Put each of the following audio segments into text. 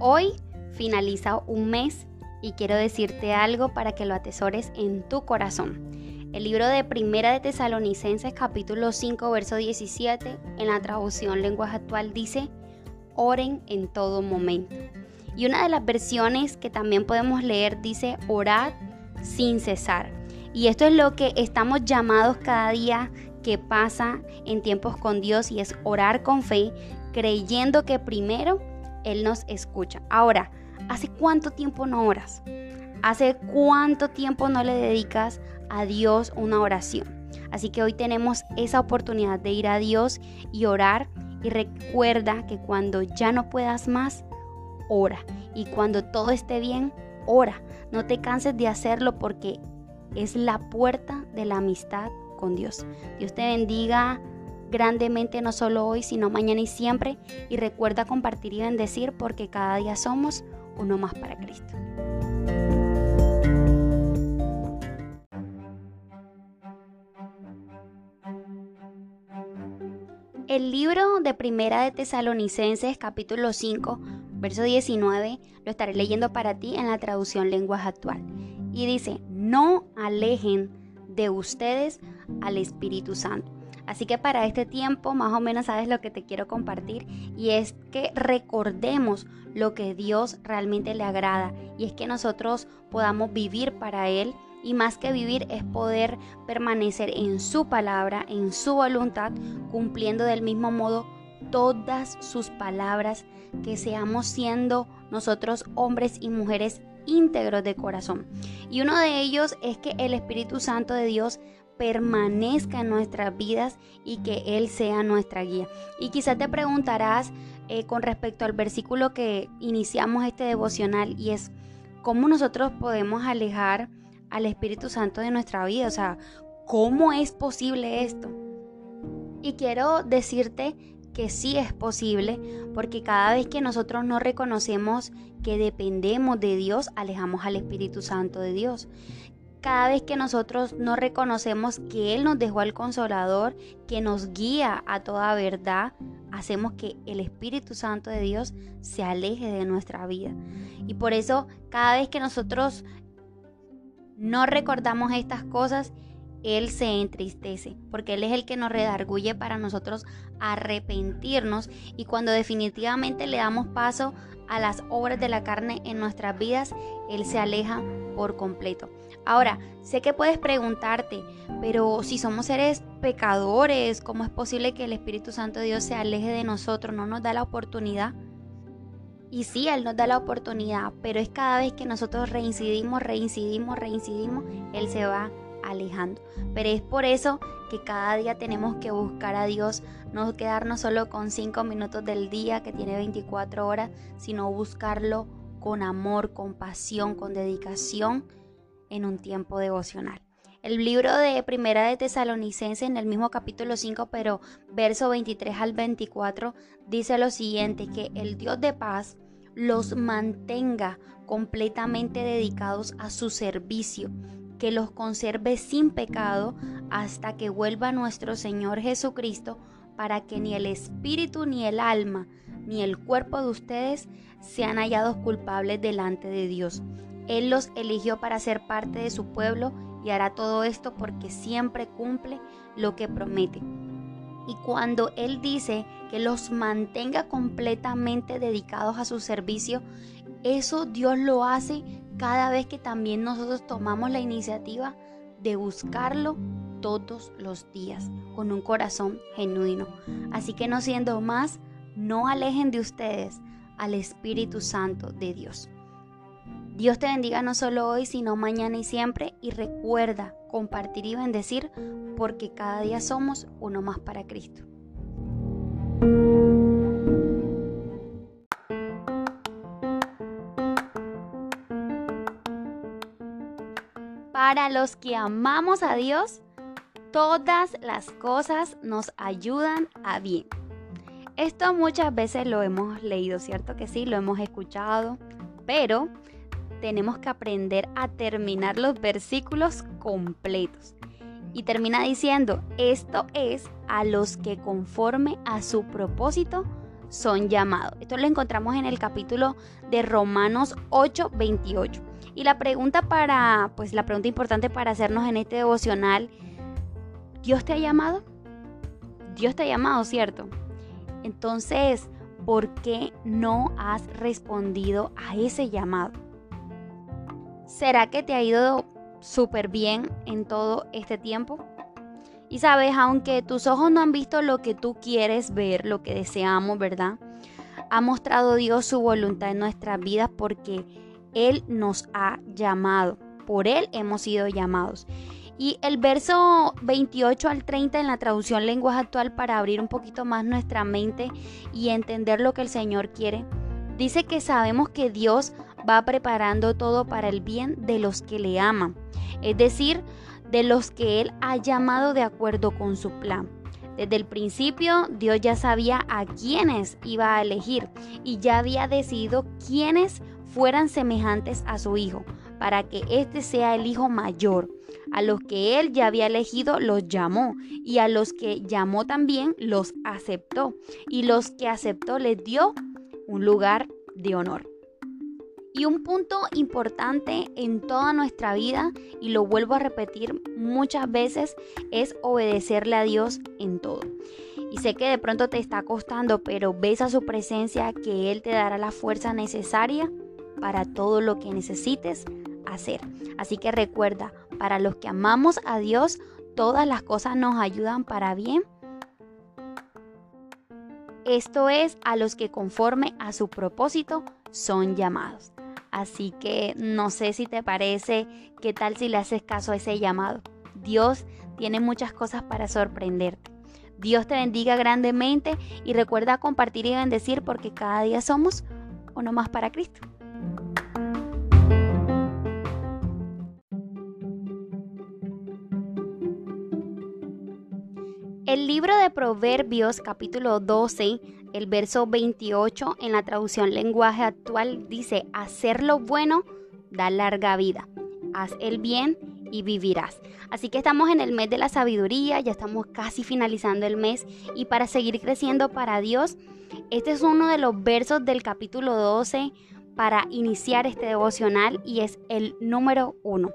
Hoy finaliza un mes y quiero decirte algo para que lo atesores en tu corazón. El libro de Primera de Tesalonicenses capítulo 5 verso 17 en la traducción lenguaje actual dice, oren en todo momento. Y una de las versiones que también podemos leer dice, orad sin cesar. Y esto es lo que estamos llamados cada día que pasa en tiempos con Dios y es orar con fe, creyendo que primero Él nos escucha. Ahora, ¿hace cuánto tiempo no oras? ¿Hace cuánto tiempo no le dedicas a Dios una oración? Así que hoy tenemos esa oportunidad de ir a Dios y orar. Y recuerda que cuando ya no puedas más, ora. Y cuando todo esté bien, ora. No te canses de hacerlo porque es la puerta de la amistad con Dios. Dios te bendiga grandemente no solo hoy, sino mañana y siempre. Y recuerda compartir y bendecir porque cada día somos uno más para Cristo. El libro de Primera de Tesalonicenses capítulo 5, verso 19, lo estaré leyendo para ti en la traducción lenguaje actual. Y dice, no alejen de ustedes al Espíritu Santo. Así que para este tiempo más o menos sabes lo que te quiero compartir y es que recordemos lo que Dios realmente le agrada y es que nosotros podamos vivir para Él y más que vivir es poder permanecer en su palabra, en su voluntad, cumpliendo del mismo modo todas sus palabras, que seamos siendo nosotros hombres y mujeres íntegros de corazón. Y uno de ellos es que el Espíritu Santo de Dios permanezca en nuestras vidas y que Él sea nuestra guía. Y quizás te preguntarás eh, con respecto al versículo que iniciamos este devocional y es cómo nosotros podemos alejar al Espíritu Santo de nuestra vida. O sea, ¿cómo es posible esto? Y quiero decirte que sí es posible, porque cada vez que nosotros no reconocemos que dependemos de Dios, alejamos al Espíritu Santo de Dios. Cada vez que nosotros no reconocemos que Él nos dejó al consolador, que nos guía a toda verdad, hacemos que el Espíritu Santo de Dios se aleje de nuestra vida. Y por eso cada vez que nosotros no recordamos estas cosas, Él se entristece, porque Él es el que nos redarguye para nosotros arrepentirnos y cuando definitivamente le damos paso a las obras de la carne en nuestras vidas, Él se aleja por completo. Ahora, sé que puedes preguntarte, pero si somos seres pecadores, ¿cómo es posible que el Espíritu Santo de Dios se aleje de nosotros? ¿No nos da la oportunidad? Y sí, Él nos da la oportunidad, pero es cada vez que nosotros reincidimos, reincidimos, reincidimos, Él se va alejando. Pero es por eso que cada día tenemos que buscar a Dios, no quedarnos solo con 5 minutos del día que tiene 24 horas, sino buscarlo con amor, con pasión, con dedicación en un tiempo devocional. El libro de Primera de Tesalonicense en el mismo capítulo 5, pero verso 23 al 24, dice lo siguiente, que el Dios de paz los mantenga completamente dedicados a su servicio, que los conserve sin pecado hasta que vuelva nuestro Señor Jesucristo, para que ni el espíritu ni el alma ni el cuerpo de ustedes sean hallados culpables delante de Dios. Él los eligió para ser parte de su pueblo y hará todo esto porque siempre cumple lo que promete. Y cuando Él dice que los mantenga completamente dedicados a su servicio, eso Dios lo hace cada vez que también nosotros tomamos la iniciativa de buscarlo todos los días con un corazón genuino. Así que no siendo más, no alejen de ustedes al Espíritu Santo de Dios. Dios te bendiga no solo hoy, sino mañana y siempre. Y recuerda compartir y bendecir porque cada día somos uno más para Cristo. Para los que amamos a Dios, todas las cosas nos ayudan a bien. Esto muchas veces lo hemos leído, ¿cierto que sí? Lo hemos escuchado, pero tenemos que aprender a terminar los versículos completos. Y termina diciendo, esto es a los que conforme a su propósito son llamados. Esto lo encontramos en el capítulo de Romanos 8, 28. Y la pregunta para, pues la pregunta importante para hacernos en este devocional, ¿Dios te ha llamado? Dios te ha llamado, ¿cierto? Entonces, ¿por qué no has respondido a ese llamado? ¿Será que te ha ido súper bien en todo este tiempo? Y sabes, aunque tus ojos no han visto lo que tú quieres ver, lo que deseamos, ¿verdad? Ha mostrado Dios su voluntad en nuestras vidas porque Él nos ha llamado. Por Él hemos sido llamados. Y el verso 28 al 30 en la traducción lenguaje actual para abrir un poquito más nuestra mente y entender lo que el Señor quiere, dice que sabemos que Dios va preparando todo para el bien de los que le aman, es decir, de los que Él ha llamado de acuerdo con su plan. Desde el principio Dios ya sabía a quiénes iba a elegir y ya había decidido quiénes fueran semejantes a su Hijo, para que éste sea el Hijo mayor. A los que Él ya había elegido los llamó y a los que llamó también los aceptó y los que aceptó les dio un lugar de honor. Y un punto importante en toda nuestra vida, y lo vuelvo a repetir muchas veces, es obedecerle a Dios en todo. Y sé que de pronto te está costando, pero ves a su presencia que Él te dará la fuerza necesaria para todo lo que necesites hacer. Así que recuerda, para los que amamos a Dios, todas las cosas nos ayudan para bien. Esto es a los que conforme a su propósito son llamados. Así que no sé si te parece, qué tal si le haces caso a ese llamado. Dios tiene muchas cosas para sorprenderte. Dios te bendiga grandemente y recuerda compartir y bendecir porque cada día somos uno más para Cristo. El libro de Proverbios capítulo 12, el verso 28 en la traducción lenguaje actual dice, hacer lo bueno da larga vida, haz el bien y vivirás. Así que estamos en el mes de la sabiduría, ya estamos casi finalizando el mes y para seguir creciendo para Dios, este es uno de los versos del capítulo 12 para iniciar este devocional y es el número uno,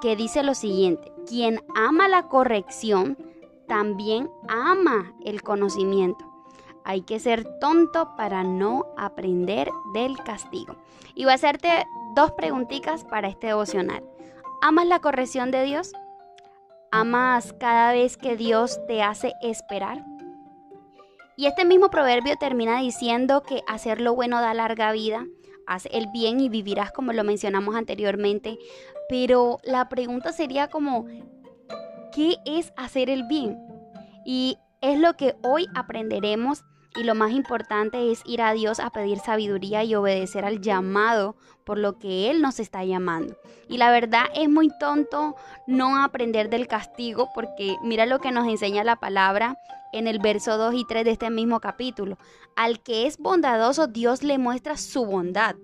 que dice lo siguiente, quien ama la corrección, también ama el conocimiento. Hay que ser tonto para no aprender del castigo. Y voy a hacerte dos preguntitas para este devocional. ¿Amas la corrección de Dios? ¿Amas cada vez que Dios te hace esperar? Y este mismo proverbio termina diciendo que hacer lo bueno da larga vida, haz el bien y vivirás como lo mencionamos anteriormente. Pero la pregunta sería como, qué es hacer el bien. Y es lo que hoy aprenderemos y lo más importante es ir a Dios a pedir sabiduría y obedecer al llamado por lo que Él nos está llamando. Y la verdad es muy tonto no aprender del castigo porque mira lo que nos enseña la palabra en el verso 2 y 3 de este mismo capítulo. Al que es bondadoso Dios le muestra su bondad,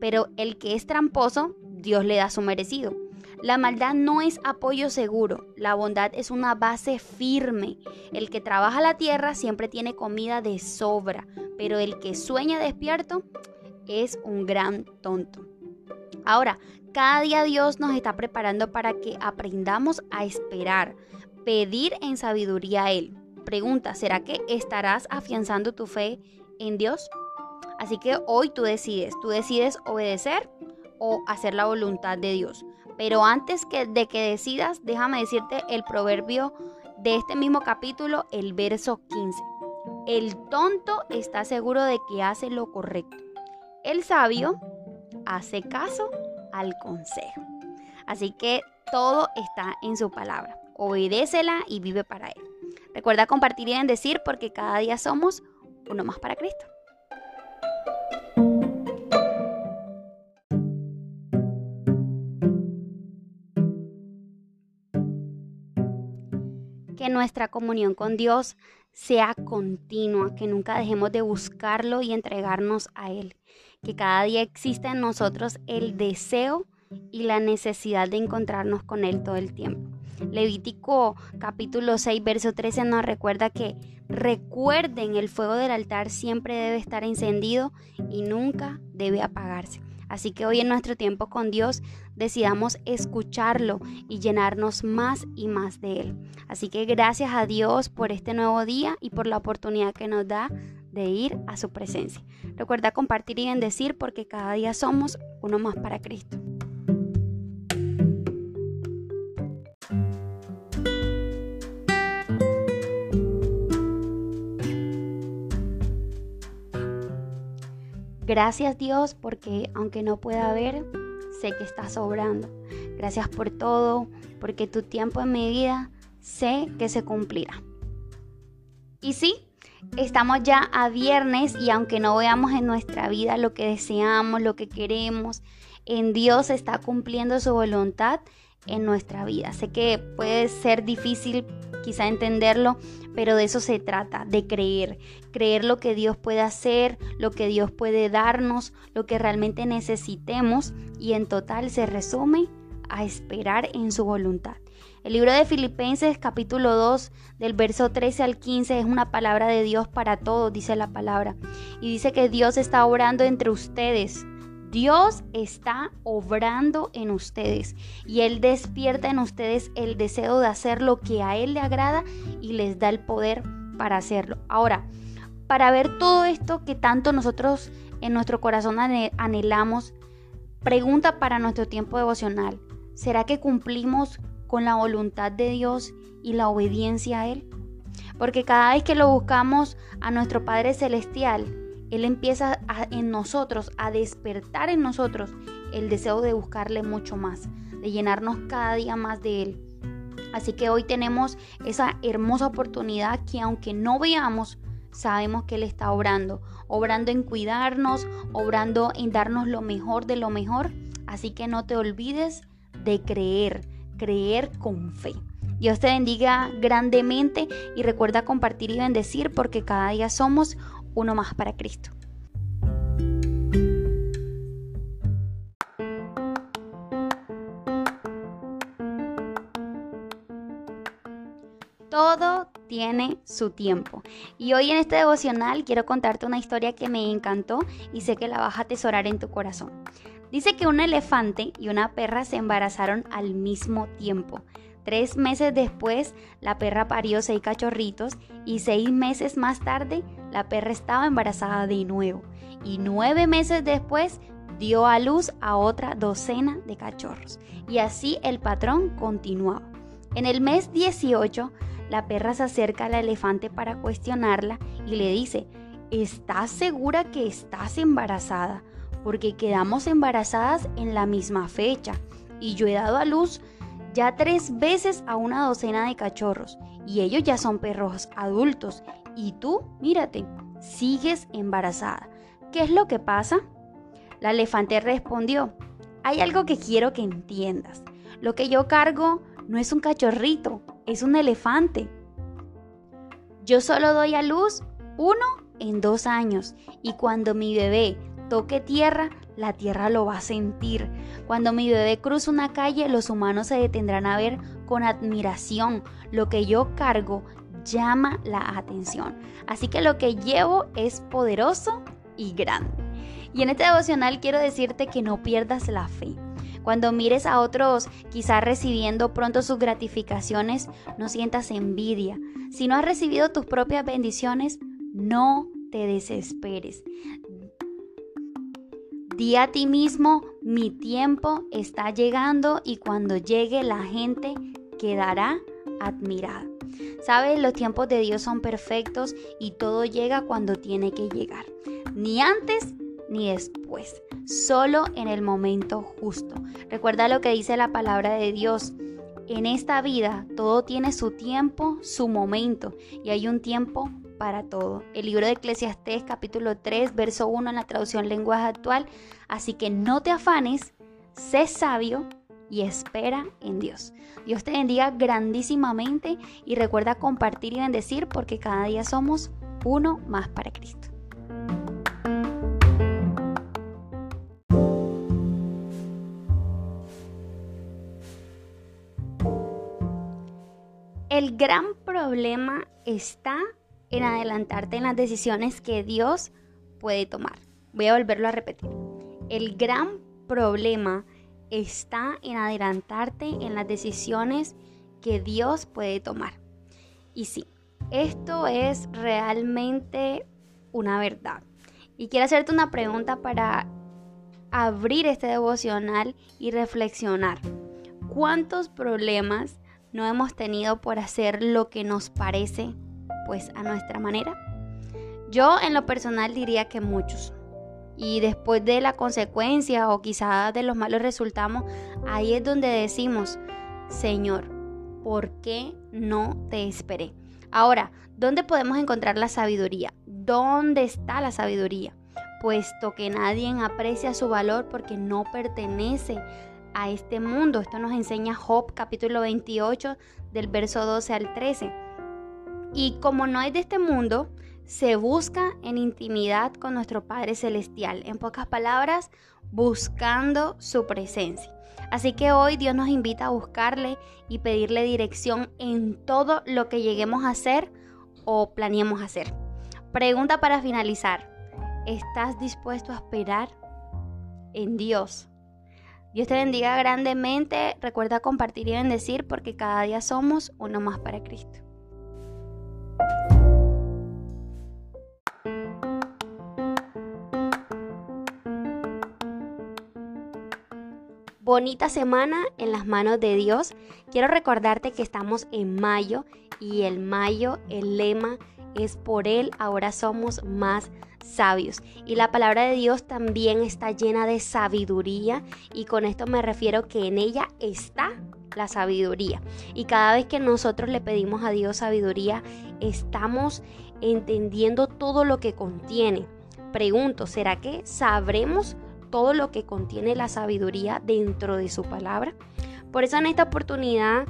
pero el que es tramposo Dios le da su merecido. La maldad no es apoyo seguro, la bondad es una base firme. El que trabaja la tierra siempre tiene comida de sobra, pero el que sueña despierto es un gran tonto. Ahora, cada día Dios nos está preparando para que aprendamos a esperar, pedir en sabiduría a Él. Pregunta, ¿será que estarás afianzando tu fe en Dios? Así que hoy tú decides, tú decides obedecer o hacer la voluntad de Dios. Pero antes que, de que decidas, déjame decirte el proverbio de este mismo capítulo, el verso 15. El tonto está seguro de que hace lo correcto. El sabio hace caso al consejo. Así que todo está en su palabra. Obedécela y vive para Él. Recuerda compartir y bendecir porque cada día somos uno más para Cristo. Nuestra comunión con Dios sea continua, que nunca dejemos de buscarlo y entregarnos a Él, que cada día exista en nosotros el deseo y la necesidad de encontrarnos con Él todo el tiempo. Levítico capítulo 6, verso 13 nos recuerda que recuerden el fuego del altar siempre debe estar encendido y nunca debe apagarse. Así que hoy en nuestro tiempo con Dios decidamos escucharlo y llenarnos más y más de Él. Así que gracias a Dios por este nuevo día y por la oportunidad que nos da de ir a su presencia. Recuerda compartir y bendecir porque cada día somos uno más para Cristo. Gracias Dios porque aunque no pueda ver, sé que estás obrando. Gracias por todo, porque tu tiempo en mi vida sé que se cumplirá. Y sí, estamos ya a viernes y aunque no veamos en nuestra vida lo que deseamos, lo que queremos, en Dios está cumpliendo su voluntad en nuestra vida. Sé que puede ser difícil quizá entenderlo, pero de eso se trata, de creer, creer lo que Dios puede hacer, lo que Dios puede darnos, lo que realmente necesitemos y en total se resume a esperar en su voluntad. El libro de Filipenses capítulo 2 del verso 13 al 15 es una palabra de Dios para todos, dice la palabra. Y dice que Dios está obrando entre ustedes Dios está obrando en ustedes y Él despierta en ustedes el deseo de hacer lo que a Él le agrada y les da el poder para hacerlo. Ahora, para ver todo esto que tanto nosotros en nuestro corazón anhelamos, pregunta para nuestro tiempo devocional. ¿Será que cumplimos con la voluntad de Dios y la obediencia a Él? Porque cada vez que lo buscamos a nuestro Padre Celestial, él empieza en nosotros a despertar en nosotros el deseo de buscarle mucho más, de llenarnos cada día más de Él. Así que hoy tenemos esa hermosa oportunidad que aunque no veamos, sabemos que Él está obrando, obrando en cuidarnos, obrando en darnos lo mejor de lo mejor. Así que no te olvides de creer, creer con fe. Dios te bendiga grandemente y recuerda compartir y bendecir porque cada día somos uno más para Cristo. Todo tiene su tiempo. Y hoy en este devocional quiero contarte una historia que me encantó y sé que la vas a atesorar en tu corazón. Dice que un elefante y una perra se embarazaron al mismo tiempo. Tres meses después, la perra parió seis cachorritos y seis meses más tarde, la perra estaba embarazada de nuevo. Y nueve meses después, dio a luz a otra docena de cachorros. Y así el patrón continuaba. En el mes 18, la perra se acerca al elefante para cuestionarla y le dice, ¿estás segura que estás embarazada? Porque quedamos embarazadas en la misma fecha y yo he dado a luz ya tres veces a una docena de cachorros y ellos ya son perros adultos y tú, mírate, sigues embarazada. ¿Qué es lo que pasa? La elefante respondió, hay algo que quiero que entiendas. Lo que yo cargo no es un cachorrito, es un elefante. Yo solo doy a luz uno en dos años y cuando mi bebé toque tierra, la tierra lo va a sentir. Cuando mi bebé cruza una calle, los humanos se detendrán a ver con admiración. Lo que yo cargo llama la atención. Así que lo que llevo es poderoso y grande. Y en este devocional quiero decirte que no pierdas la fe. Cuando mires a otros quizás recibiendo pronto sus gratificaciones, no sientas envidia. Si no has recibido tus propias bendiciones, no te desesperes. Di a ti mismo, mi tiempo está llegando y cuando llegue la gente quedará admirada. Sabes, los tiempos de Dios son perfectos y todo llega cuando tiene que llegar. Ni antes ni después, solo en el momento justo. Recuerda lo que dice la palabra de Dios. En esta vida todo tiene su tiempo, su momento y hay un tiempo para todo. El libro de Eclesiastés capítulo 3, verso 1 en la traducción lenguaje actual. Así que no te afanes, sé sabio y espera en Dios. Dios te bendiga grandísimamente y recuerda compartir y bendecir porque cada día somos uno más para Cristo. el gran problema está en adelantarte en las decisiones que Dios puede tomar. Voy a volverlo a repetir. El gran problema está en adelantarte en las decisiones que Dios puede tomar. Y sí, esto es realmente una verdad. Y quiero hacerte una pregunta para abrir este devocional y reflexionar. ¿Cuántos problemas no hemos tenido por hacer lo que nos parece, pues a nuestra manera? Yo en lo personal diría que muchos. Y después de la consecuencia o quizás de los malos resultados, ahí es donde decimos, Señor, ¿por qué no te esperé? Ahora, ¿dónde podemos encontrar la sabiduría? ¿Dónde está la sabiduría? Puesto que nadie aprecia su valor porque no pertenece a este mundo. Esto nos enseña Job capítulo 28 del verso 12 al 13. Y como no es de este mundo, se busca en intimidad con nuestro Padre Celestial. En pocas palabras, buscando su presencia. Así que hoy Dios nos invita a buscarle y pedirle dirección en todo lo que lleguemos a hacer o planeemos hacer. Pregunta para finalizar. ¿Estás dispuesto a esperar en Dios? Dios te bendiga grandemente. Recuerda compartir y bendecir porque cada día somos uno más para Cristo. Bonita semana en las manos de Dios. Quiero recordarte que estamos en mayo y el mayo, el lema es por Él, ahora somos más sabios. Y la palabra de Dios también está llena de sabiduría y con esto me refiero que en ella está la sabiduría. Y cada vez que nosotros le pedimos a Dios sabiduría, estamos entendiendo todo lo que contiene. Pregunto, ¿será que sabremos todo lo que contiene la sabiduría dentro de su palabra. Por eso en esta oportunidad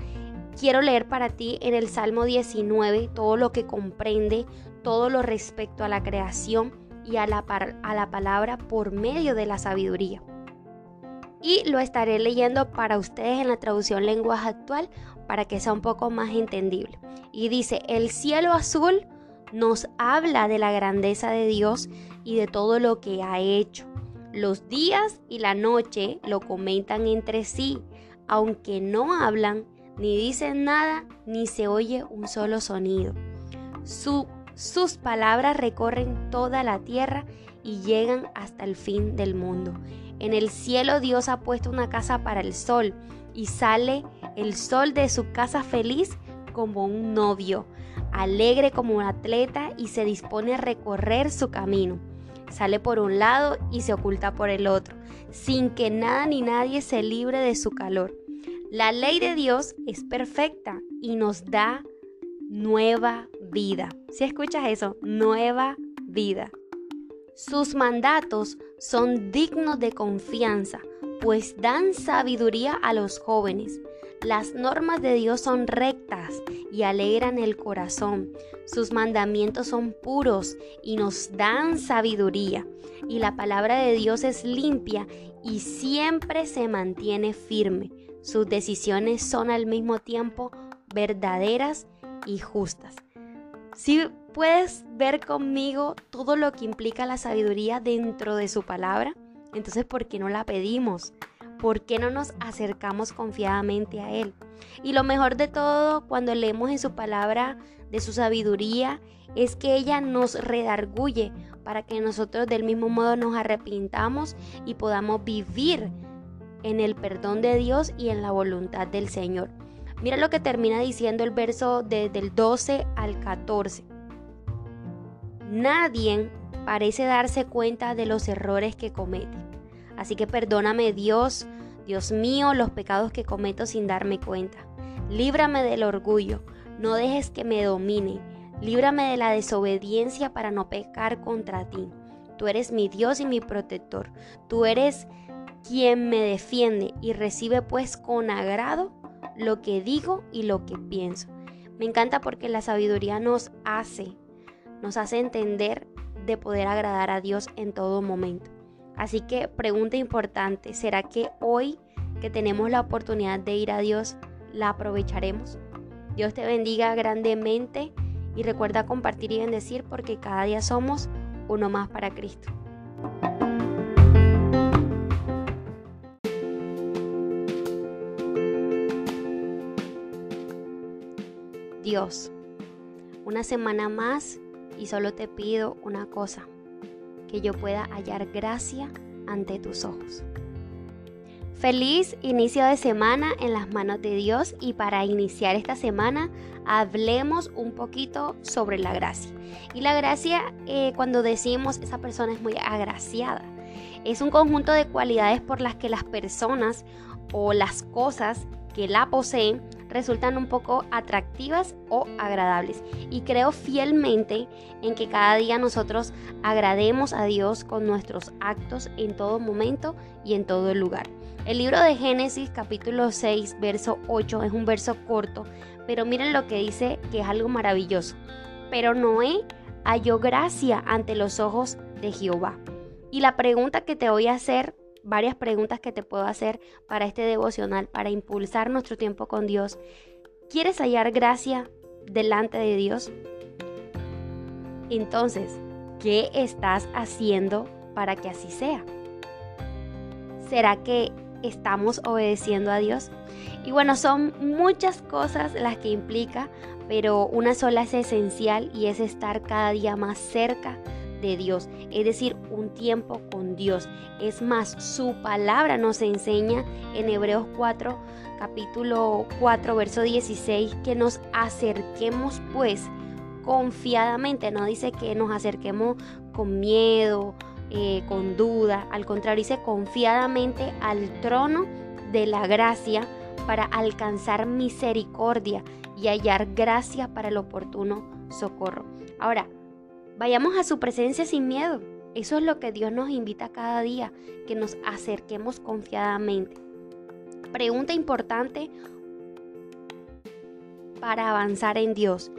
quiero leer para ti en el Salmo 19 todo lo que comprende, todo lo respecto a la creación y a la, a la palabra por medio de la sabiduría. Y lo estaré leyendo para ustedes en la traducción lenguaje actual para que sea un poco más entendible. Y dice, el cielo azul nos habla de la grandeza de Dios y de todo lo que ha hecho. Los días y la noche lo comentan entre sí, aunque no hablan, ni dicen nada, ni se oye un solo sonido. sus palabras recorren toda la tierra y llegan hasta el fin del mundo. En el cielo Dios ha puesto una casa para el sol y sale el sol de su casa feliz como un novio, alegre como un atleta y se dispone a recorrer su camino sale por un lado y se oculta por el otro, sin que nada ni nadie se libre de su calor. La ley de Dios es perfecta y nos da nueva vida. Si escuchas eso, nueva vida. Sus mandatos son dignos de confianza, pues dan sabiduría a los jóvenes. Las normas de Dios son rectas y alegran el corazón. Sus mandamientos son puros y nos dan sabiduría. Y la palabra de Dios es limpia y siempre se mantiene firme. Sus decisiones son al mismo tiempo verdaderas y justas. Si puedes ver conmigo todo lo que implica la sabiduría dentro de su palabra, entonces ¿por qué no la pedimos? ¿Por qué no nos acercamos confiadamente a Él? Y lo mejor de todo, cuando leemos en su palabra de su sabiduría, es que ella nos redarguye para que nosotros del mismo modo nos arrepintamos y podamos vivir en el perdón de Dios y en la voluntad del Señor. Mira lo que termina diciendo el verso desde el 12 al 14. Nadie parece darse cuenta de los errores que comete. Así que perdóname Dios Dios mío, los pecados que cometo sin darme cuenta. Líbrame del orgullo, no dejes que me domine. Líbrame de la desobediencia para no pecar contra ti. Tú eres mi Dios y mi protector. Tú eres quien me defiende y recibe pues con agrado lo que digo y lo que pienso. Me encanta porque la sabiduría nos hace, nos hace entender de poder agradar a Dios en todo momento. Así que pregunta importante, ¿será que hoy que tenemos la oportunidad de ir a Dios la aprovecharemos? Dios te bendiga grandemente y recuerda compartir y bendecir porque cada día somos uno más para Cristo. Dios, una semana más y solo te pido una cosa, que yo pueda hallar gracia ante tus ojos. Feliz inicio de semana en las manos de Dios y para iniciar esta semana hablemos un poquito sobre la gracia. Y la gracia, eh, cuando decimos esa persona es muy agraciada, es un conjunto de cualidades por las que las personas o las cosas que la poseen resultan un poco atractivas o agradables. Y creo fielmente en que cada día nosotros agrademos a Dios con nuestros actos en todo momento y en todo lugar. El libro de Génesis capítulo 6, verso 8 es un verso corto, pero miren lo que dice que es algo maravilloso. Pero Noé halló gracia ante los ojos de Jehová. Y la pregunta que te voy a hacer varias preguntas que te puedo hacer para este devocional, para impulsar nuestro tiempo con Dios. ¿Quieres hallar gracia delante de Dios? Entonces, ¿qué estás haciendo para que así sea? ¿Será que estamos obedeciendo a Dios? Y bueno, son muchas cosas las que implica, pero una sola es esencial y es estar cada día más cerca Dios, es decir, un tiempo con Dios. Es más, su palabra nos enseña en Hebreos 4, capítulo 4, verso 16, que nos acerquemos pues confiadamente, no dice que nos acerquemos con miedo, eh, con duda, al contrario, dice confiadamente al trono de la gracia para alcanzar misericordia y hallar gracia para el oportuno socorro. Ahora, Vayamos a su presencia sin miedo. Eso es lo que Dios nos invita cada día, que nos acerquemos confiadamente. Pregunta importante para avanzar en Dios.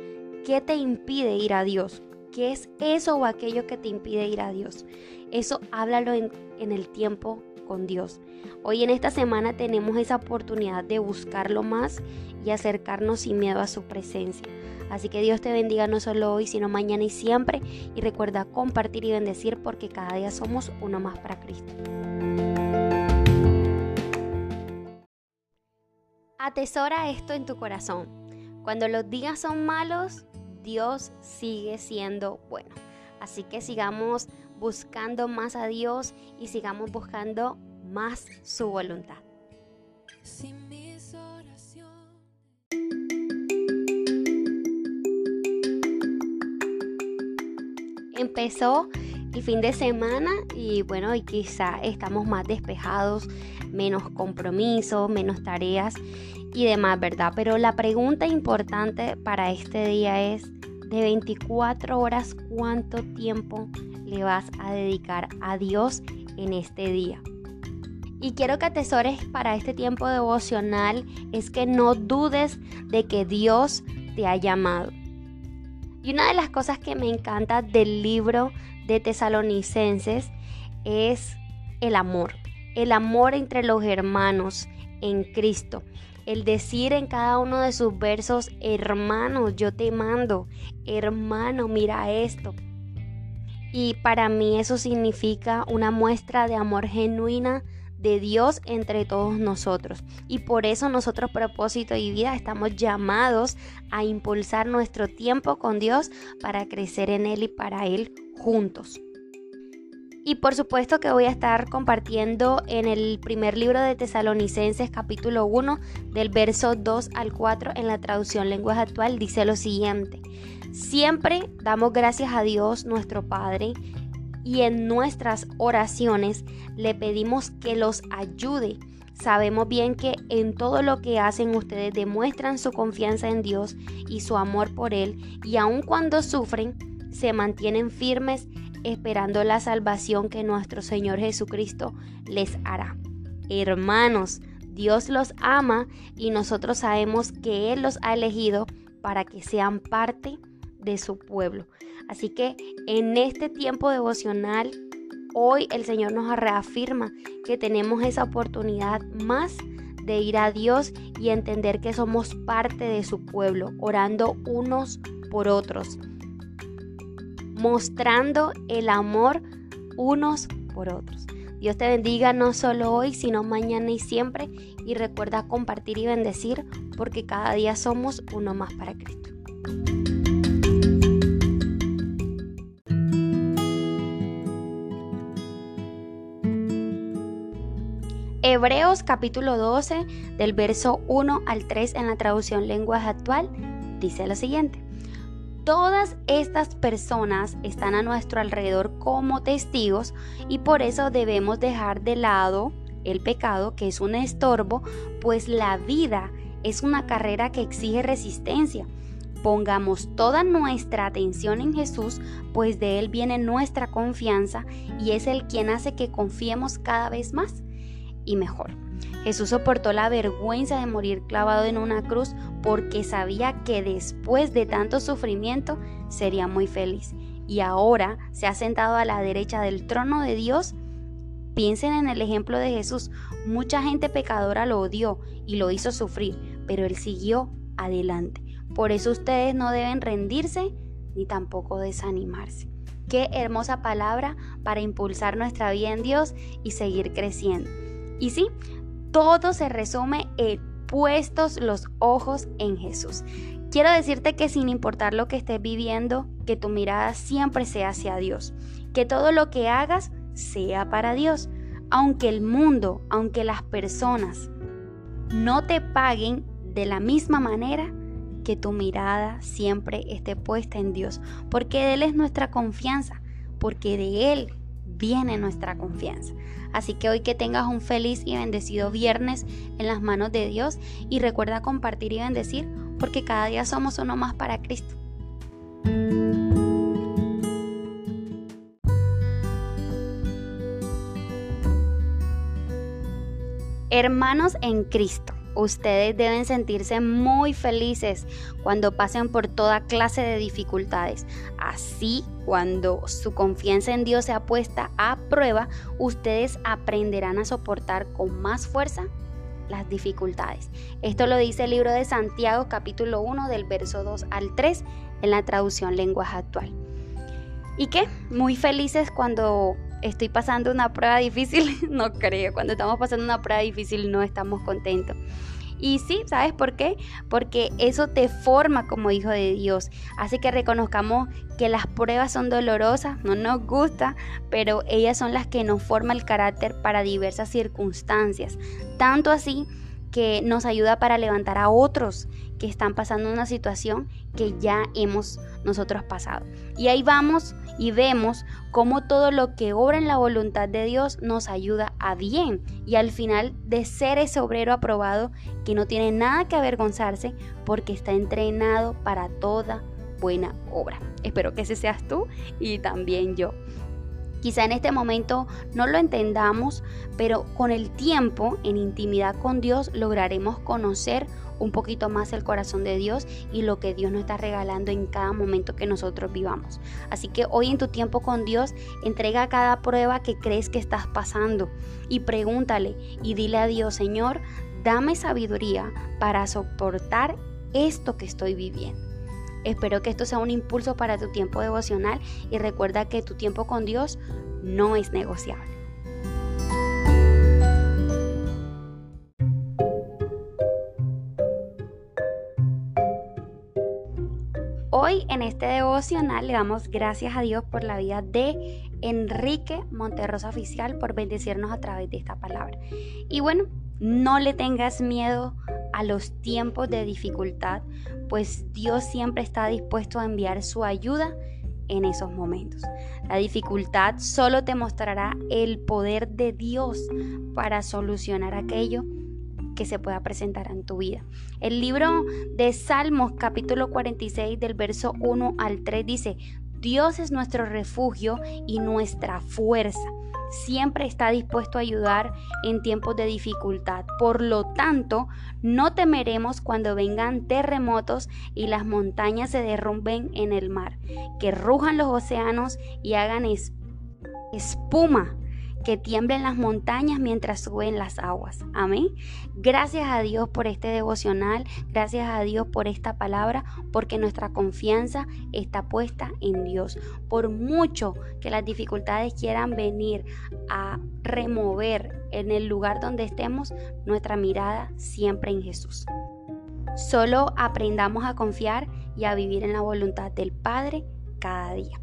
¿Qué te impide ir a Dios? ¿Qué es eso o aquello que te impide ir a Dios? Eso háblalo en, en el tiempo con Dios. Hoy en esta semana tenemos esa oportunidad de buscarlo más y acercarnos sin miedo a su presencia. Así que Dios te bendiga no solo hoy, sino mañana y siempre. Y recuerda compartir y bendecir porque cada día somos uno más para Cristo. Atesora esto en tu corazón. Cuando los días son malos, Dios sigue siendo bueno. Así que sigamos buscando más a Dios y sigamos buscando más su voluntad. Empezó el fin de semana y bueno, y quizá estamos más despejados, menos compromisos, menos tareas y demás, ¿verdad? Pero la pregunta importante para este día es, de 24 horas, ¿cuánto tiempo le vas a dedicar a Dios en este día? Y quiero que atesores para este tiempo devocional es que no dudes de que Dios te ha llamado. Y una de las cosas que me encanta del libro de Tesalonicenses es el amor, el amor entre los hermanos en Cristo. El decir en cada uno de sus versos, hermano, yo te mando, hermano, mira esto. Y para mí eso significa una muestra de amor genuina de Dios entre todos nosotros. Y por eso nosotros propósito y vida estamos llamados a impulsar nuestro tiempo con Dios para crecer en Él y para Él juntos. Y por supuesto que voy a estar compartiendo en el primer libro de Tesalonicenses capítulo 1 del verso 2 al 4 en la traducción lenguaje actual dice lo siguiente. Siempre damos gracias a Dios nuestro Padre y en nuestras oraciones le pedimos que los ayude. Sabemos bien que en todo lo que hacen ustedes demuestran su confianza en Dios y su amor por Él y aun cuando sufren, se mantienen firmes esperando la salvación que nuestro Señor Jesucristo les hará. Hermanos, Dios los ama y nosotros sabemos que Él los ha elegido para que sean parte de su pueblo. Así que en este tiempo devocional, hoy el Señor nos reafirma que tenemos esa oportunidad más de ir a Dios y entender que somos parte de su pueblo, orando unos por otros, mostrando el amor unos por otros. Dios te bendiga no solo hoy, sino mañana y siempre. Y recuerda compartir y bendecir porque cada día somos uno más para Cristo. Hebreos capítulo 12 del verso 1 al 3 en la traducción lenguaje actual dice lo siguiente. Todas estas personas están a nuestro alrededor como testigos y por eso debemos dejar de lado el pecado que es un estorbo, pues la vida es una carrera que exige resistencia. Pongamos toda nuestra atención en Jesús, pues de Él viene nuestra confianza y es el quien hace que confiemos cada vez más y mejor. Jesús soportó la vergüenza de morir clavado en una cruz porque sabía que después de tanto sufrimiento sería muy feliz. Y ahora se ha sentado a la derecha del trono de Dios. Piensen en el ejemplo de Jesús. Mucha gente pecadora lo odió y lo hizo sufrir, pero él siguió adelante. Por eso ustedes no deben rendirse ni tampoco desanimarse. Qué hermosa palabra para impulsar nuestra vida en Dios y seguir creciendo. Y sí, todo se resume en puestos los ojos en Jesús. Quiero decirte que sin importar lo que estés viviendo, que tu mirada siempre sea hacia Dios, que todo lo que hagas sea para Dios, aunque el mundo, aunque las personas no te paguen de la misma manera, que tu mirada siempre esté puesta en Dios, porque Él es nuestra confianza, porque de Él viene nuestra confianza. Así que hoy que tengas un feliz y bendecido viernes en las manos de Dios y recuerda compartir y bendecir porque cada día somos uno más para Cristo. Hermanos en Cristo. Ustedes deben sentirse muy felices cuando pasen por toda clase de dificultades. Así, cuando su confianza en Dios sea puesta a prueba, ustedes aprenderán a soportar con más fuerza las dificultades. Esto lo dice el libro de Santiago capítulo 1 del verso 2 al 3 en la traducción lenguaje actual. ¿Y qué? Muy felices cuando estoy pasando una prueba difícil, no creo, cuando estamos pasando una prueba difícil no estamos contentos. Y sí, ¿sabes por qué? Porque eso te forma como hijo de Dios. Hace que reconozcamos que las pruebas son dolorosas, no nos gusta, pero ellas son las que nos forman el carácter para diversas circunstancias. Tanto así que nos ayuda para levantar a otros que están pasando una situación que ya hemos nosotros pasado. Y ahí vamos y vemos cómo todo lo que obra en la voluntad de Dios nos ayuda a bien y al final de ser ese obrero aprobado que no tiene nada que avergonzarse porque está entrenado para toda buena obra. Espero que ese seas tú y también yo. Quizá en este momento no lo entendamos, pero con el tiempo, en intimidad con Dios, lograremos conocer un poquito más el corazón de Dios y lo que Dios nos está regalando en cada momento que nosotros vivamos. Así que hoy en tu tiempo con Dios, entrega cada prueba que crees que estás pasando y pregúntale y dile a Dios, Señor, dame sabiduría para soportar esto que estoy viviendo. Espero que esto sea un impulso para tu tiempo devocional y recuerda que tu tiempo con Dios no es negociable. Hoy en este devocional le damos gracias a Dios por la vida de Enrique Monterrosa Oficial por bendecirnos a través de esta palabra. Y bueno, no le tengas miedo a los tiempos de dificultad, pues Dios siempre está dispuesto a enviar su ayuda en esos momentos. La dificultad solo te mostrará el poder de Dios para solucionar aquello que se pueda presentar en tu vida. El libro de Salmos capítulo 46 del verso 1 al 3 dice, Dios es nuestro refugio y nuestra fuerza siempre está dispuesto a ayudar en tiempos de dificultad. Por lo tanto, no temeremos cuando vengan terremotos y las montañas se derrumben en el mar, que rujan los océanos y hagan espuma que tiemblen las montañas mientras suben las aguas. Amén. Gracias a Dios por este devocional, gracias a Dios por esta palabra, porque nuestra confianza está puesta en Dios. Por mucho que las dificultades quieran venir a remover en el lugar donde estemos, nuestra mirada siempre en Jesús. Solo aprendamos a confiar y a vivir en la voluntad del Padre cada día.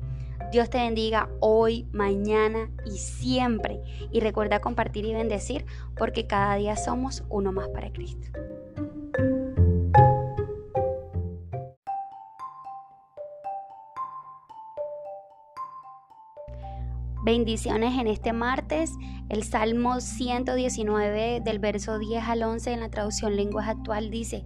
Dios te bendiga hoy, mañana y siempre. Y recuerda compartir y bendecir porque cada día somos uno más para Cristo. Bendiciones en este martes. El Salmo 119 del verso 10 al 11 en la traducción lenguas actual dice,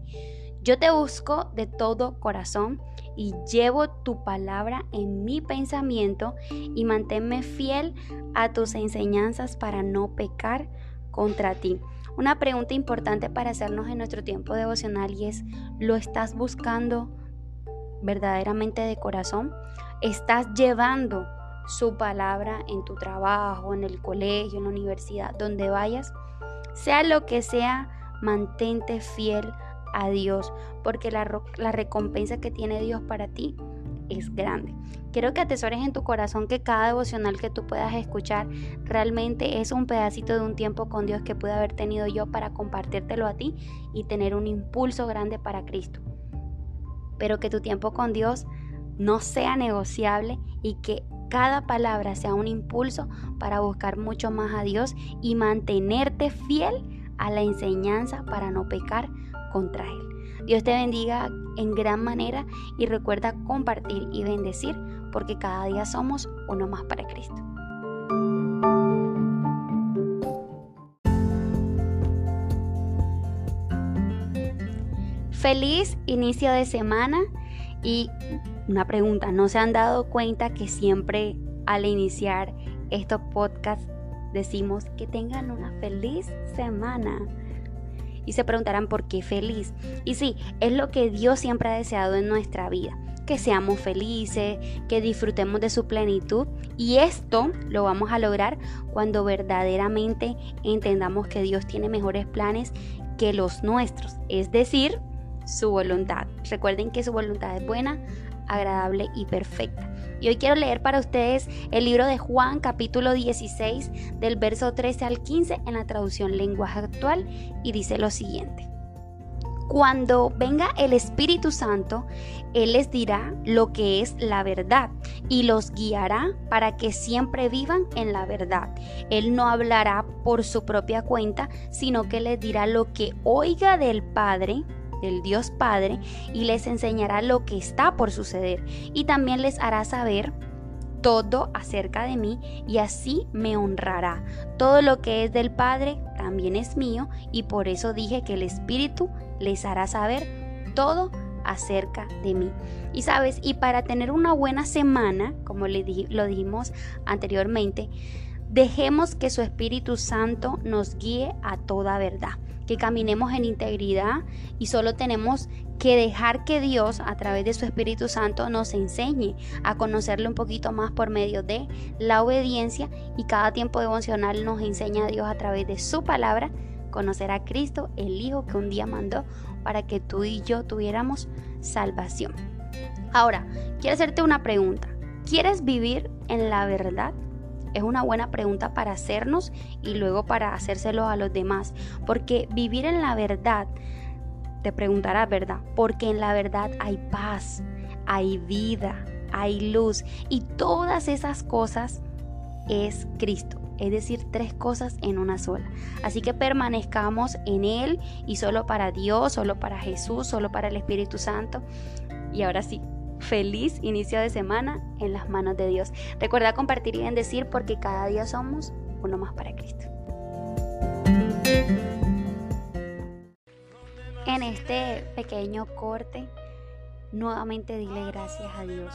yo te busco de todo corazón y llevo tu palabra en mi pensamiento y manténme fiel a tus enseñanzas para no pecar contra ti. Una pregunta importante para hacernos en nuestro tiempo devocional y es, ¿lo estás buscando verdaderamente de corazón? ¿Estás llevando su palabra en tu trabajo, en el colegio, en la universidad, donde vayas? Sea lo que sea, mantente fiel a Dios, porque la, recompensa que tiene Dios para ti es grande. Quiero que atesores en tu corazón que cada devocional que tú puedas escuchar realmente es un pedacito de un tiempo con Dios que pude haber tenido yo para compartírtelo a ti y tener un impulso grande para Cristo. Pero que tu tiempo con Dios no sea negociable y que cada palabra sea un impulso para buscar mucho más a Dios y mantenerte fiel a la enseñanza para no pecar Dios te bendiga en gran manera y recuerda compartir y bendecir porque cada día somos uno más para Cristo. Feliz inicio de semana y una pregunta, ¿no se han dado cuenta que siempre al iniciar estos podcasts decimos que tengan una feliz semana? Y se preguntarán por qué feliz. Y sí, es lo que Dios siempre ha deseado en nuestra vida, que seamos felices, que disfrutemos de su plenitud y esto lo vamos a lograr cuando verdaderamente entendamos que Dios tiene mejores planes que los nuestros, es decir, su voluntad. Recuerden que su voluntad es buena, agradable y perfecta. Y hoy quiero leer para ustedes el libro de Juan capítulo 16 del verso 13 al 15 en la traducción lenguaje actual y dice lo siguiente. Cuando venga el Espíritu Santo, Él les dirá lo que es la verdad y los guiará para que siempre vivan en la verdad. Él no hablará por su propia cuenta, sino que les dirá lo que oiga del Padre del Dios Padre y les enseñará lo que está por suceder y también les hará saber todo acerca de mí y así me honrará. Todo lo que es del Padre también es mío y por eso dije que el Espíritu les hará saber todo acerca de mí. Y sabes, y para tener una buena semana, como le lo dijimos anteriormente, dejemos que su Espíritu Santo nos guíe a toda verdad que caminemos en integridad y solo tenemos que dejar que Dios a través de su Espíritu Santo nos enseñe a conocerle un poquito más por medio de la obediencia y cada tiempo devocional nos enseña a Dios a través de su palabra conocer a Cristo, el Hijo que un día mandó para que tú y yo tuviéramos salvación. Ahora, quiero hacerte una pregunta. ¿Quieres vivir en la verdad? Es una buena pregunta para hacernos y luego para hacérselo a los demás. Porque vivir en la verdad, te preguntarás, ¿verdad? Porque en la verdad hay paz, hay vida, hay luz y todas esas cosas es Cristo. Es decir, tres cosas en una sola. Así que permanezcamos en Él y solo para Dios, solo para Jesús, solo para el Espíritu Santo. Y ahora sí, feliz inicio de semana en las manos de Dios. Recuerda compartir y bendecir porque cada día somos uno más para Cristo. En este pequeño corte, nuevamente dile gracias a Dios.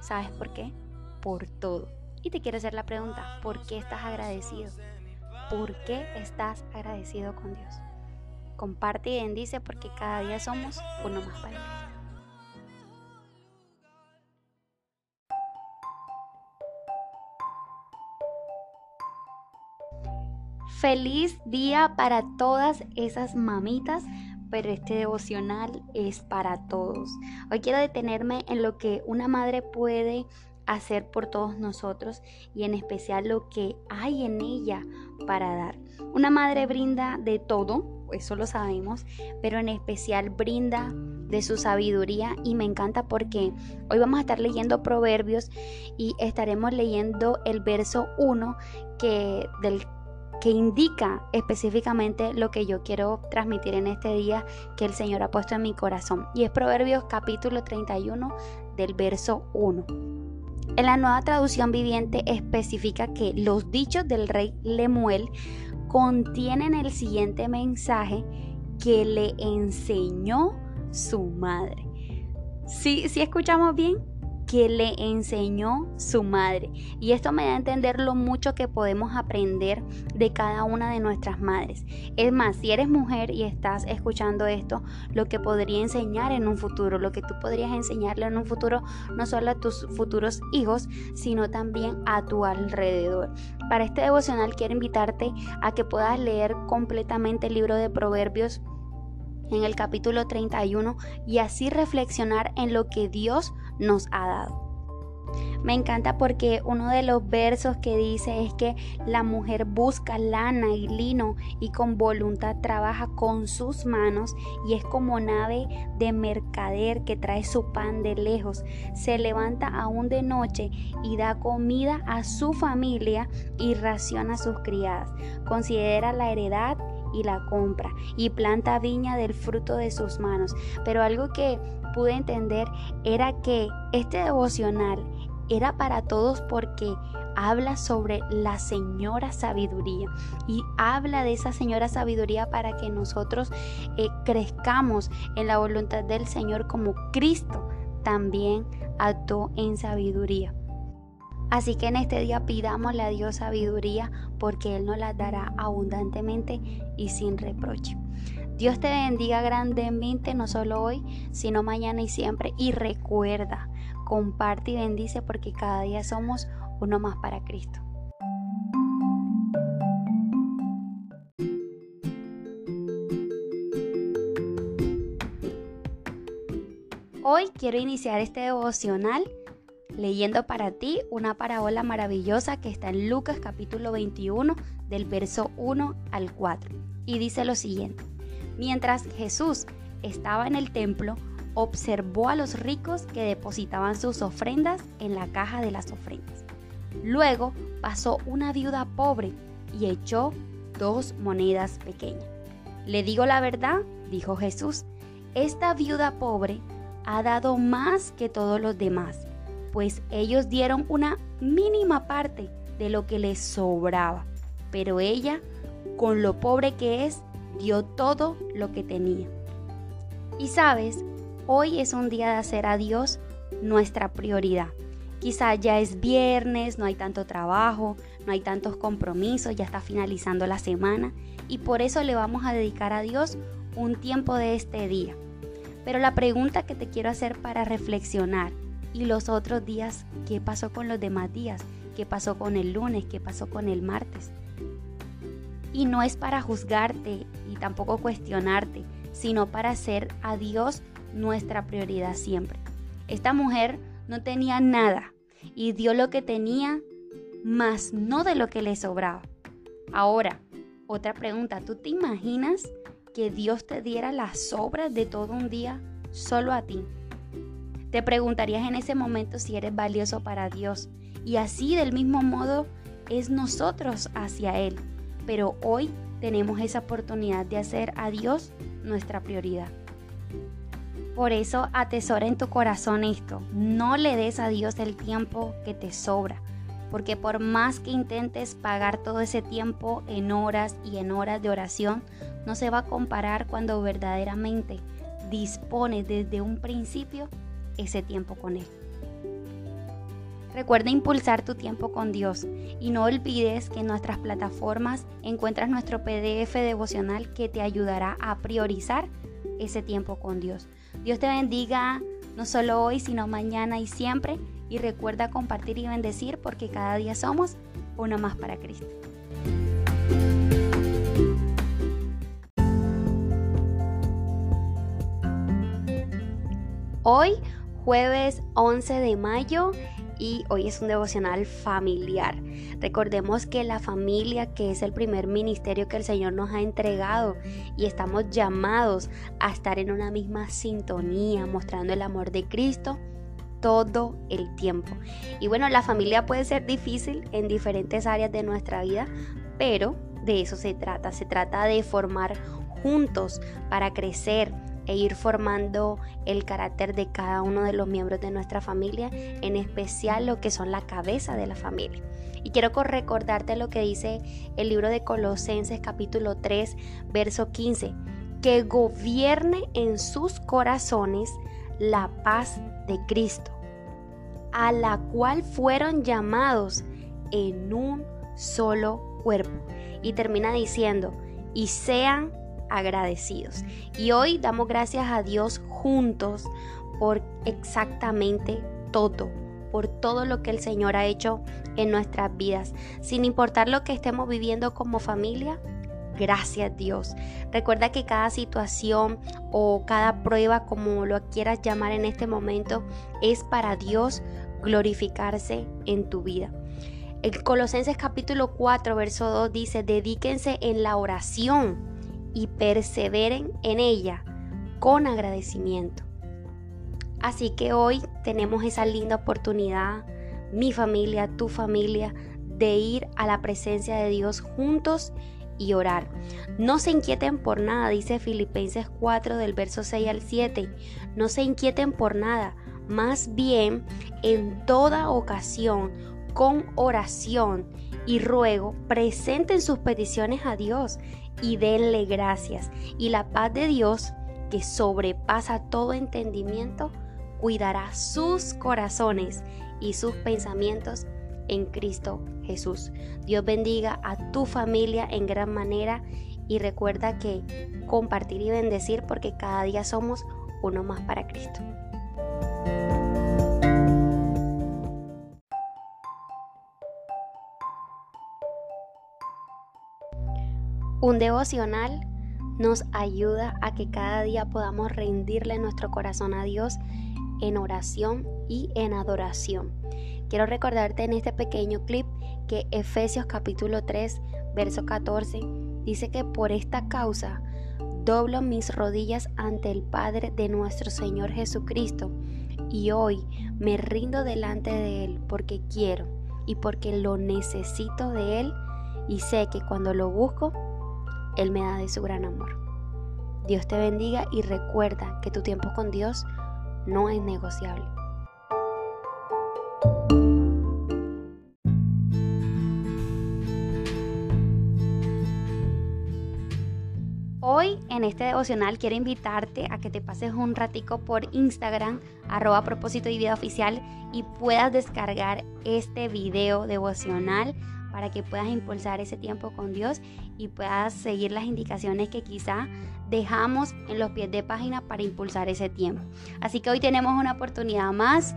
¿Sabes por qué? Por todo. Y te quiero hacer la pregunta, ¿por qué estás agradecido? ¿Por qué estás agradecido con Dios? Comparte y bendice porque cada día somos uno más para Cristo. Feliz día para todas esas mamitas, pero este devocional es para todos. Hoy quiero detenerme en lo que una madre puede hacer por todos nosotros y en especial lo que hay en ella para dar. Una madre brinda de todo, eso lo sabemos, pero en especial brinda de su sabiduría y me encanta porque hoy vamos a estar leyendo Proverbios y estaremos leyendo el verso 1 que del que indica específicamente lo que yo quiero transmitir en este día que el Señor ha puesto en mi corazón. Y es Proverbios capítulo 31 del verso 1. En la nueva traducción viviente especifica que los dichos del rey Lemuel contienen el siguiente mensaje que le enseñó su madre. ¿Sí, ¿Sí escuchamos bien? Que le enseñó su madre. Y esto me da a entender lo mucho que podemos aprender de cada una de nuestras madres. Es más, si eres mujer y estás escuchando esto, lo que podría enseñar en un futuro, lo que tú podrías enseñarle en un futuro, no solo a tus futuros hijos, sino también a tu alrededor. Para este devocional quiero invitarte a que puedas leer completamente el libro de Proverbios en el capítulo 31 y así reflexionar en lo que Dios nos ha dado. Me encanta porque uno de los versos que dice es que la mujer busca lana y lino y con voluntad trabaja con sus manos y es como nave de mercader que trae su pan de lejos. Se levanta aún de noche y da comida a su familia y raciona a sus criadas. Considera la heredad y la compra y planta viña del fruto de sus manos. Pero algo que pude entender era que este devocional era para todos porque habla sobre la señora sabiduría y habla de esa señora sabiduría para que nosotros eh, crezcamos en la voluntad del Señor como Cristo también actuó en sabiduría. Así que en este día pidámosle a Dios sabiduría porque Él nos la dará abundantemente y sin reproche. Dios te bendiga grandemente, no solo hoy, sino mañana y siempre. Y recuerda, comparte y bendice porque cada día somos uno más para Cristo. Hoy quiero iniciar este devocional leyendo para ti una parábola maravillosa que está en Lucas capítulo 21 del verso 1 al 4. Y dice lo siguiente, mientras Jesús estaba en el templo, observó a los ricos que depositaban sus ofrendas en la caja de las ofrendas. Luego pasó una viuda pobre y echó dos monedas pequeñas. Le digo la verdad, dijo Jesús, esta viuda pobre ha dado más que todos los demás pues ellos dieron una mínima parte de lo que les sobraba, pero ella, con lo pobre que es, dio todo lo que tenía. Y sabes, hoy es un día de hacer a Dios nuestra prioridad. Quizá ya es viernes, no hay tanto trabajo, no hay tantos compromisos, ya está finalizando la semana y por eso le vamos a dedicar a Dios un tiempo de este día. Pero la pregunta que te quiero hacer para reflexionar y los otros días, ¿qué pasó con los demás días? ¿Qué pasó con el lunes? ¿Qué pasó con el martes? Y no es para juzgarte y tampoco cuestionarte, sino para hacer a Dios nuestra prioridad siempre. Esta mujer no tenía nada y dio lo que tenía, más no de lo que le sobraba. Ahora, otra pregunta, ¿tú te imaginas que Dios te diera las sobras de todo un día solo a ti? Te preguntarías en ese momento si eres valioso para Dios. Y así del mismo modo es nosotros hacia Él. Pero hoy tenemos esa oportunidad de hacer a Dios nuestra prioridad. Por eso atesora en tu corazón esto. No le des a Dios el tiempo que te sobra. Porque por más que intentes pagar todo ese tiempo en horas y en horas de oración, no se va a comparar cuando verdaderamente dispones desde un principio ese tiempo con Él. Recuerda impulsar tu tiempo con Dios y no olvides que en nuestras plataformas encuentras nuestro PDF devocional que te ayudará a priorizar ese tiempo con Dios. Dios te bendiga no solo hoy, sino mañana y siempre. Y recuerda compartir y bendecir porque cada día somos uno más para Cristo. Hoy jueves 11 de mayo, y hoy es un devocional familiar. Recordemos que la familia, que es el primer ministerio que el Señor nos ha entregado y estamos llamados a estar en una misma sintonía, mostrando el amor de Cristo todo el tiempo. Y bueno, la familia puede ser difícil en diferentes áreas de nuestra vida, pero de eso se trata. Se trata de formar juntos para crecer, e ir formando el carácter de cada uno de los miembros de nuestra familia, en especial lo que son la cabeza de la familia. Y quiero recordarte lo que dice el libro de Colosenses capítulo 3, verso 15, que gobierne en sus corazones la paz de Cristo, a la cual fueron llamados en un solo cuerpo. Y termina diciendo, y sean agradecidos. Y hoy damos gracias a Dios juntos por exactamente todo, por todo lo que el Señor ha hecho en nuestras vidas. Sin importar lo que estemos viviendo como familia, gracias Dios. Recuerda que cada situación o cada prueba, como lo quieras llamar en este momento, es para Dios glorificarse en tu vida. El Colosenses capítulo 4, verso 2 dice, dedíquense en la oración y perseveren en ella con agradecimiento. Así que hoy tenemos esa linda oportunidad, mi familia, tu familia, de ir a la presencia de Dios juntos y orar. No se inquieten por nada, dice Filipenses 4 del verso 6 al 7. No se inquieten por nada, más bien en toda ocasión, con oración y ruego, presenten sus peticiones a Dios y denle gracias. Y la paz de Dios, que sobrepasa todo entendimiento, cuidará sus corazones y sus pensamientos en Cristo Jesús. Dios bendiga a tu familia en gran manera y recuerda que compartir y bendecir porque cada día somos uno más para Cristo. Un devocional nos ayuda a que cada día podamos rendirle nuestro corazón a Dios en oración y en adoración. Quiero recordarte en este pequeño clip que Efesios capítulo 3, verso 14 dice que por esta causa doblo mis rodillas ante el Padre de nuestro Señor Jesucristo y hoy me rindo delante de Él porque quiero y porque lo necesito de Él y sé que cuando lo busco él me da de su gran amor. Dios te bendiga y recuerda que tu tiempo con Dios no es negociable. Hoy en este devocional quiero invitarte a que te pases un ratico por Instagram, arroba propósito y vida oficial y puedas descargar este video devocional para que puedas impulsar ese tiempo con Dios y puedas seguir las indicaciones que quizá dejamos en los pies de página para impulsar ese tiempo. Así que hoy tenemos una oportunidad más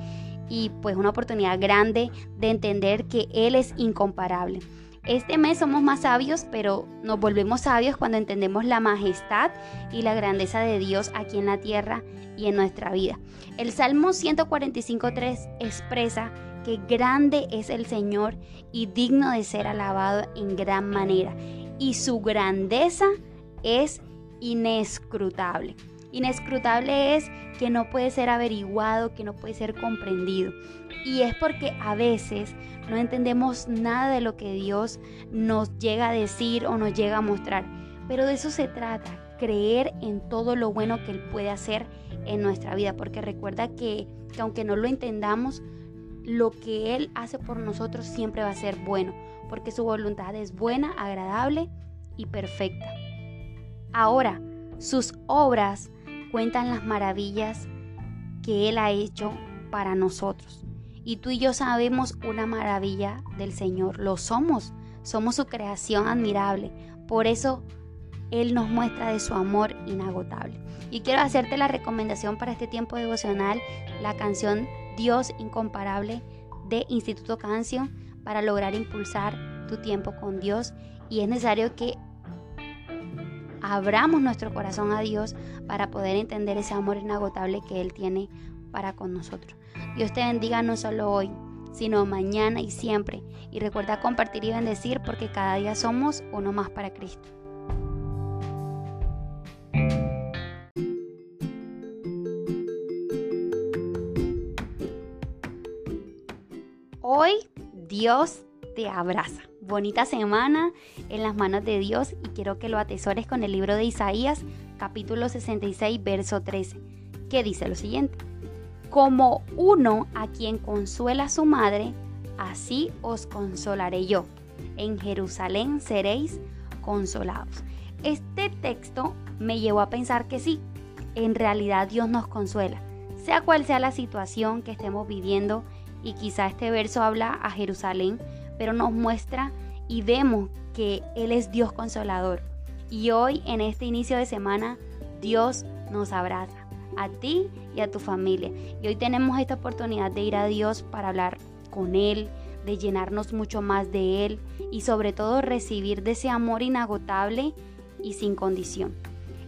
y pues una oportunidad grande de entender que Él es incomparable. Este mes somos más sabios, pero nos volvemos sabios cuando entendemos la majestad y la grandeza de Dios aquí en la tierra y en nuestra vida. El Salmo 145.3 expresa que grande es el Señor y digno de ser alabado en gran manera. Y su grandeza es inescrutable. Inescrutable es que no puede ser averiguado, que no puede ser comprendido. Y es porque a veces no entendemos nada de lo que Dios nos llega a decir o nos llega a mostrar. Pero de eso se trata, creer en todo lo bueno que Él puede hacer en nuestra vida. Porque recuerda que, que aunque no lo entendamos, lo que Él hace por nosotros siempre va a ser bueno, porque su voluntad es buena, agradable y perfecta. Ahora, sus obras cuentan las maravillas que Él ha hecho para nosotros. Y tú y yo sabemos una maravilla del Señor, lo somos, somos su creación admirable. Por eso Él nos muestra de su amor inagotable. Y quiero hacerte la recomendación para este tiempo devocional, la canción Dios incomparable de Instituto Canción para lograr impulsar tu tiempo con Dios y es necesario que abramos nuestro corazón a Dios para poder entender ese amor inagotable que Él tiene para con nosotros. Dios te bendiga no solo hoy, sino mañana y siempre. Y recuerda compartir y bendecir porque cada día somos uno más para Cristo. Hoy Dios te abraza. Bonita semana en las manos de Dios y quiero que lo atesores con el libro de Isaías capítulo 66 verso 13, que dice lo siguiente. Como uno a quien consuela su madre, así os consolaré yo. En Jerusalén seréis consolados. Este texto me llevó a pensar que sí, en realidad Dios nos consuela, sea cual sea la situación que estemos viviendo, y quizá este verso habla a Jerusalén, pero nos muestra y vemos que Él es Dios consolador. Y hoy, en este inicio de semana, Dios nos abraza a ti y a tu familia. Y hoy tenemos esta oportunidad de ir a Dios para hablar con Él, de llenarnos mucho más de Él y sobre todo recibir de ese amor inagotable y sin condición.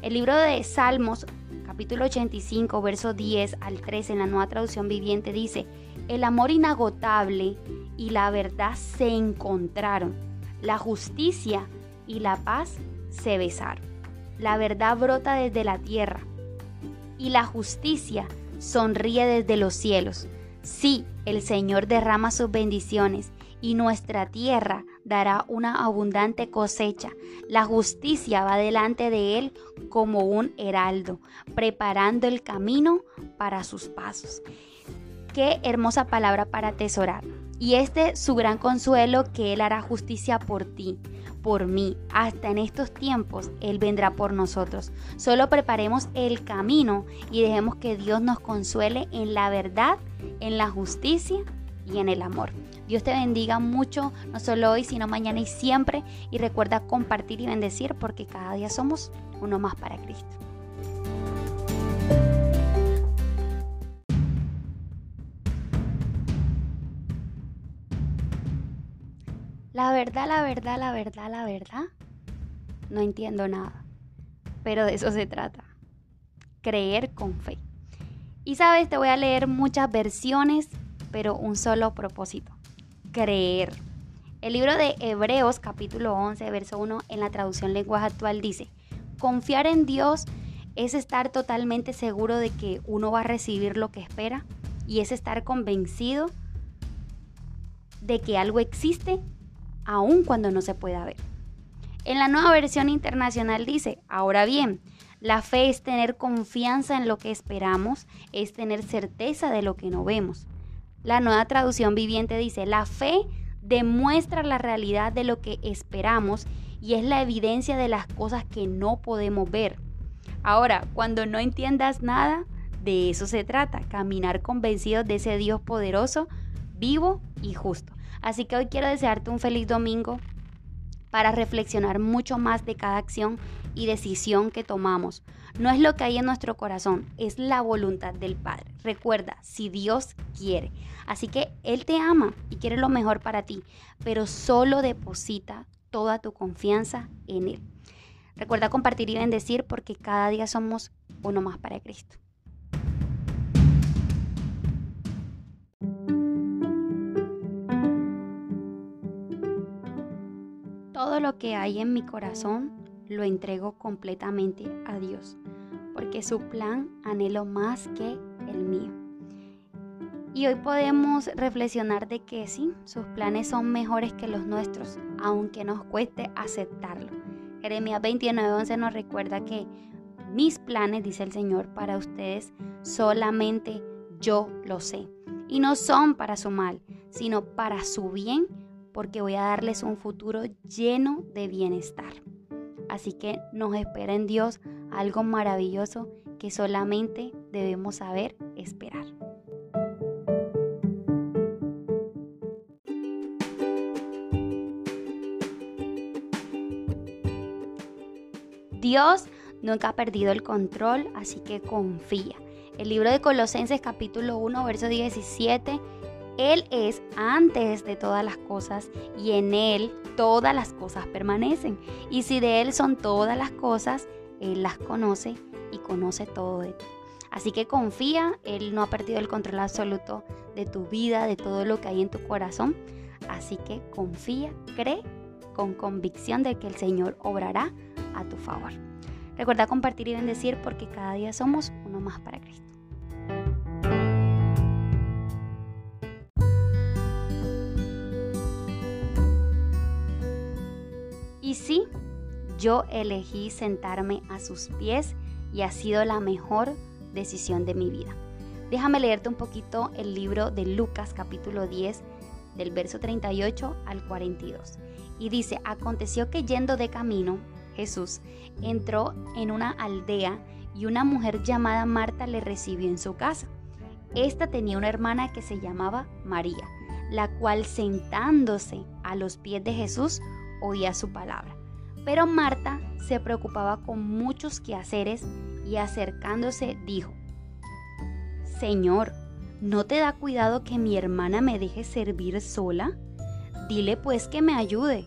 El libro de Salmos, capítulo 85, verso 10 al 13 en la nueva traducción viviente dice, el amor inagotable y la verdad se encontraron, la justicia y la paz se besaron. La verdad brota desde la tierra y la justicia sonríe desde los cielos. Sí, el Señor derrama sus bendiciones y nuestra tierra dará una abundante cosecha. La justicia va delante de él como un heraldo, preparando el camino para sus pasos. Qué hermosa palabra para atesorar. Y este su gran consuelo que Él hará justicia por ti, por mí. Hasta en estos tiempos Él vendrá por nosotros. Solo preparemos el camino y dejemos que Dios nos consuele en la verdad, en la justicia y en el amor. Dios te bendiga mucho, no solo hoy, sino mañana y siempre. Y recuerda compartir y bendecir porque cada día somos uno más para Cristo. La verdad, la verdad, la verdad, la verdad, no entiendo nada. Pero de eso se trata. Creer con fe. Y sabes, te voy a leer muchas versiones, pero un solo propósito. Creer. El libro de Hebreos capítulo 11, verso 1 en la traducción lenguaje actual dice, confiar en Dios es estar totalmente seguro de que uno va a recibir lo que espera y es estar convencido de que algo existe aun cuando no se pueda ver. En la nueva versión internacional dice, ahora bien, la fe es tener confianza en lo que esperamos, es tener certeza de lo que no vemos. La nueva traducción viviente dice, la fe demuestra la realidad de lo que esperamos y es la evidencia de las cosas que no podemos ver. Ahora, cuando no entiendas nada, de eso se trata, caminar convencidos de ese Dios poderoso, vivo y justo. Así que hoy quiero desearte un feliz domingo para reflexionar mucho más de cada acción y decisión que tomamos. No es lo que hay en nuestro corazón, es la voluntad del Padre. Recuerda, si Dios quiere. Así que Él te ama y quiere lo mejor para ti, pero solo deposita toda tu confianza en Él. Recuerda compartir y bendecir porque cada día somos uno más para Cristo. Todo lo que hay en mi corazón lo entrego completamente a Dios, porque su plan anhelo más que el mío. Y hoy podemos reflexionar de que sí, sus planes son mejores que los nuestros, aunque nos cueste aceptarlo. Jeremías 29:11 nos recuerda que mis planes, dice el Señor, para ustedes solamente yo lo sé. Y no son para su mal, sino para su bien porque voy a darles un futuro lleno de bienestar. Así que nos espera en Dios algo maravilloso que solamente debemos saber esperar. Dios nunca ha perdido el control, así que confía. El libro de Colosenses capítulo 1, verso 17 él es antes de todas las cosas y en Él todas las cosas permanecen. Y si de Él son todas las cosas, Él las conoce y conoce todo de ti. Así que confía, Él no ha perdido el control absoluto de tu vida, de todo lo que hay en tu corazón. Así que confía, cree con convicción de que el Señor obrará a tu favor. Recuerda compartir y bendecir porque cada día somos uno más para Cristo. Y sí, yo elegí sentarme a sus pies y ha sido la mejor decisión de mi vida. Déjame leerte un poquito el libro de Lucas capítulo 10 del verso 38 al 42. Y dice, aconteció que yendo de camino, Jesús entró en una aldea y una mujer llamada Marta le recibió en su casa. Esta tenía una hermana que se llamaba María, la cual sentándose a los pies de Jesús oía su palabra. Pero Marta se preocupaba con muchos quehaceres y acercándose dijo, Señor, ¿no te da cuidado que mi hermana me deje servir sola? Dile pues que me ayude.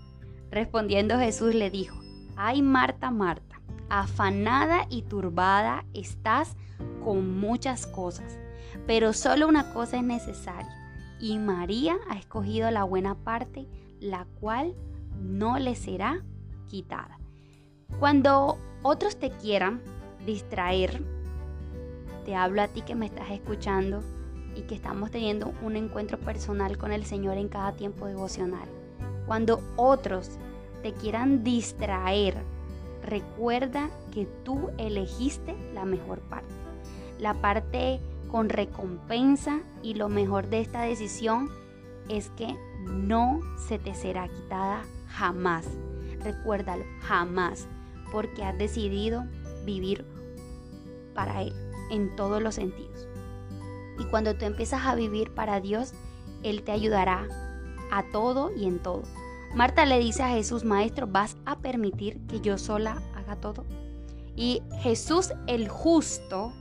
Respondiendo Jesús le dijo, Ay Marta, Marta, afanada y turbada estás con muchas cosas, pero solo una cosa es necesaria, y María ha escogido la buena parte, la cual no le será quitada. Cuando otros te quieran distraer, te hablo a ti que me estás escuchando y que estamos teniendo un encuentro personal con el Señor en cada tiempo devocional. Cuando otros te quieran distraer, recuerda que tú elegiste la mejor parte. La parte con recompensa y lo mejor de esta decisión es que no se te será quitada jamás. Recuérdalo, jamás, porque has decidido vivir para Él en todos los sentidos. Y cuando tú empiezas a vivir para Dios, Él te ayudará a todo y en todo. Marta le dice a Jesús, Maestro, ¿vas a permitir que yo sola haga todo? Y Jesús el justo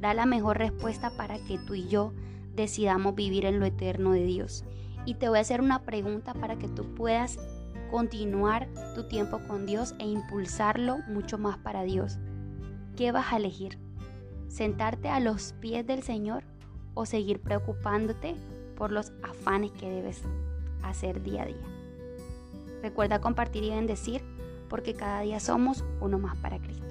da la mejor respuesta para que tú y yo decidamos vivir en lo eterno de Dios. Y te voy a hacer una pregunta para que tú puedas continuar tu tiempo con Dios e impulsarlo mucho más para Dios. ¿Qué vas a elegir? ¿Sentarte a los pies del Señor o seguir preocupándote por los afanes que debes hacer día a día? Recuerda compartir y bendecir porque cada día somos uno más para Cristo.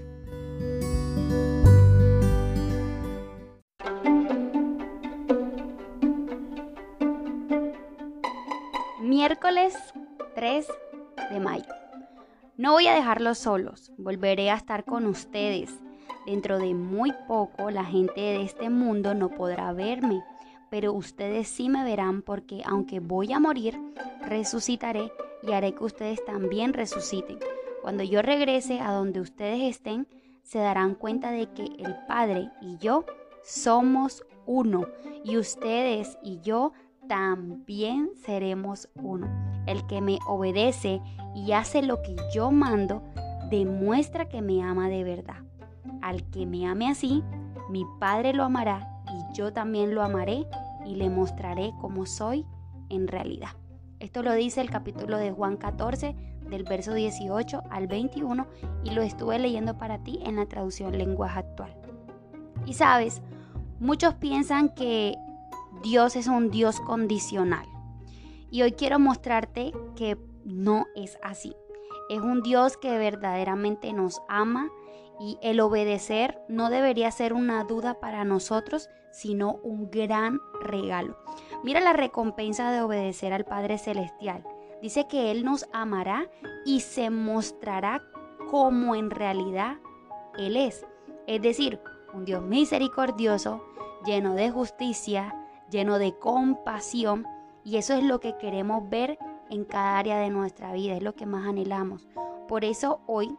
Miércoles 3 de mayo. No voy a dejarlos solos, volveré a estar con ustedes. Dentro de muy poco la gente de este mundo no podrá verme, pero ustedes sí me verán porque aunque voy a morir, resucitaré y haré que ustedes también resuciten. Cuando yo regrese a donde ustedes estén, se darán cuenta de que el Padre y yo somos uno y ustedes y yo también seremos uno. El que me obedece y hace lo que yo mando, demuestra que me ama de verdad. Al que me ame así, mi Padre lo amará y yo también lo amaré y le mostraré cómo soy en realidad. Esto lo dice el capítulo de Juan 14, del verso 18 al 21, y lo estuve leyendo para ti en la traducción lenguaje actual. Y sabes, muchos piensan que Dios es un Dios condicional. Y hoy quiero mostrarte que no es así. Es un Dios que verdaderamente nos ama y el obedecer no debería ser una duda para nosotros, sino un gran regalo. Mira la recompensa de obedecer al Padre Celestial. Dice que Él nos amará y se mostrará como en realidad Él es. Es decir, un Dios misericordioso, lleno de justicia, lleno de compasión. Y eso es lo que queremos ver en cada área de nuestra vida, es lo que más anhelamos. Por eso hoy,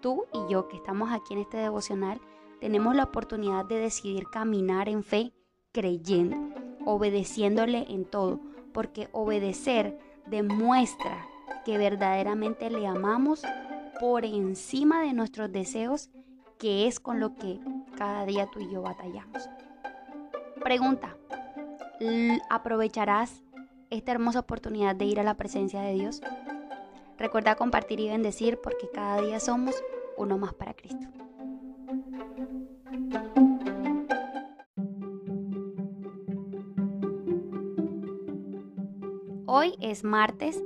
tú y yo que estamos aquí en este devocional, tenemos la oportunidad de decidir caminar en fe creyendo, obedeciéndole en todo, porque obedecer demuestra que verdaderamente le amamos por encima de nuestros deseos, que es con lo que cada día tú y yo batallamos. Pregunta, aprovecharás esta hermosa oportunidad de ir a la presencia de Dios. Recuerda compartir y bendecir porque cada día somos uno más para Cristo. Hoy es martes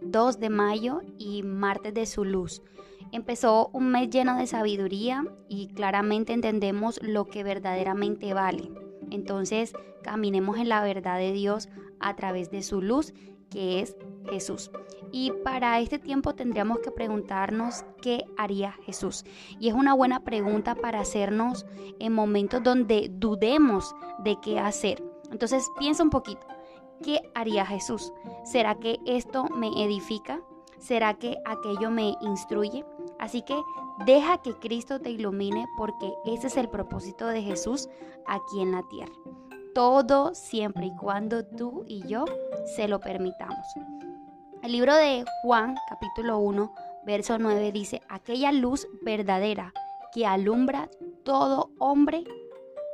2 de mayo y martes de su luz. Empezó un mes lleno de sabiduría y claramente entendemos lo que verdaderamente vale. Entonces caminemos en la verdad de Dios a través de su luz, que es Jesús. Y para este tiempo tendríamos que preguntarnos qué haría Jesús. Y es una buena pregunta para hacernos en momentos donde dudemos de qué hacer. Entonces piensa un poquito, ¿qué haría Jesús? ¿Será que esto me edifica? ¿Será que aquello me instruye? Así que deja que Cristo te ilumine porque ese es el propósito de Jesús aquí en la tierra. Todo siempre y cuando tú y yo se lo permitamos. El libro de Juan capítulo 1 verso 9 dice, aquella luz verdadera que alumbra todo hombre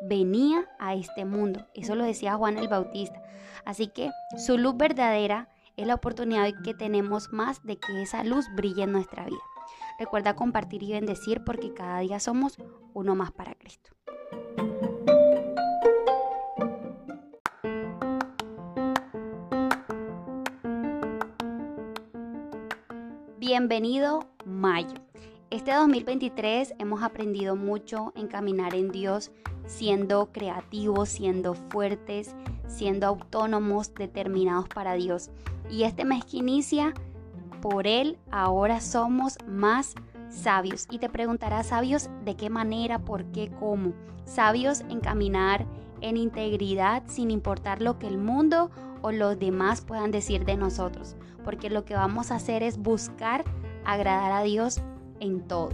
venía a este mundo. Eso lo decía Juan el Bautista. Así que su luz verdadera es la oportunidad que tenemos más de que esa luz brille en nuestra vida. Recuerda compartir y bendecir porque cada día somos uno más para Cristo. Bienvenido Mayo. Este 2023 hemos aprendido mucho en caminar en Dios, siendo creativos, siendo fuertes, siendo autónomos, determinados para Dios. Y este mes que inicia, por Él ahora somos más sabios. Y te preguntarás, sabios de qué manera, por qué, cómo. Sabios en caminar en integridad sin importar lo que el mundo o los demás puedan decir de nosotros. Porque lo que vamos a hacer es buscar agradar a Dios en todo.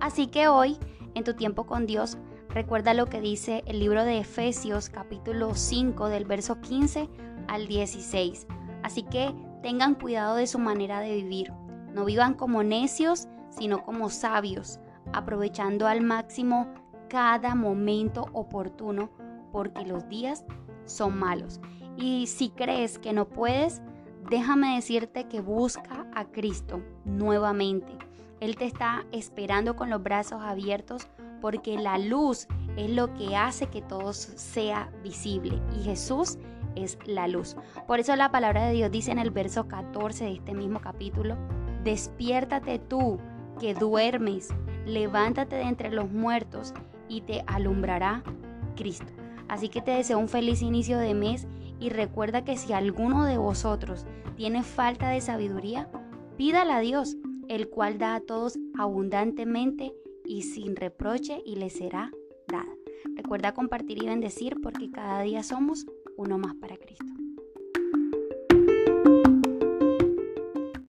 Así que hoy, en tu tiempo con Dios, recuerda lo que dice el libro de Efesios capítulo 5 del verso 15 al 16. Así que tengan cuidado de su manera de vivir. No vivan como necios, sino como sabios, aprovechando al máximo cada momento oportuno, porque los días son malos. Y si crees que no puedes, déjame decirte que busca a Cristo nuevamente. Él te está esperando con los brazos abiertos porque la luz es lo que hace que todo sea visible y Jesús es la luz. Por eso la palabra de Dios dice en el verso 14 de este mismo capítulo, despiértate tú que duermes, levántate de entre los muertos y te alumbrará Cristo. Así que te deseo un feliz inicio de mes y recuerda que si alguno de vosotros tiene falta de sabiduría, pídala a Dios el cual da a todos abundantemente y sin reproche y le será dada. Recuerda compartir y bendecir porque cada día somos uno más para Cristo.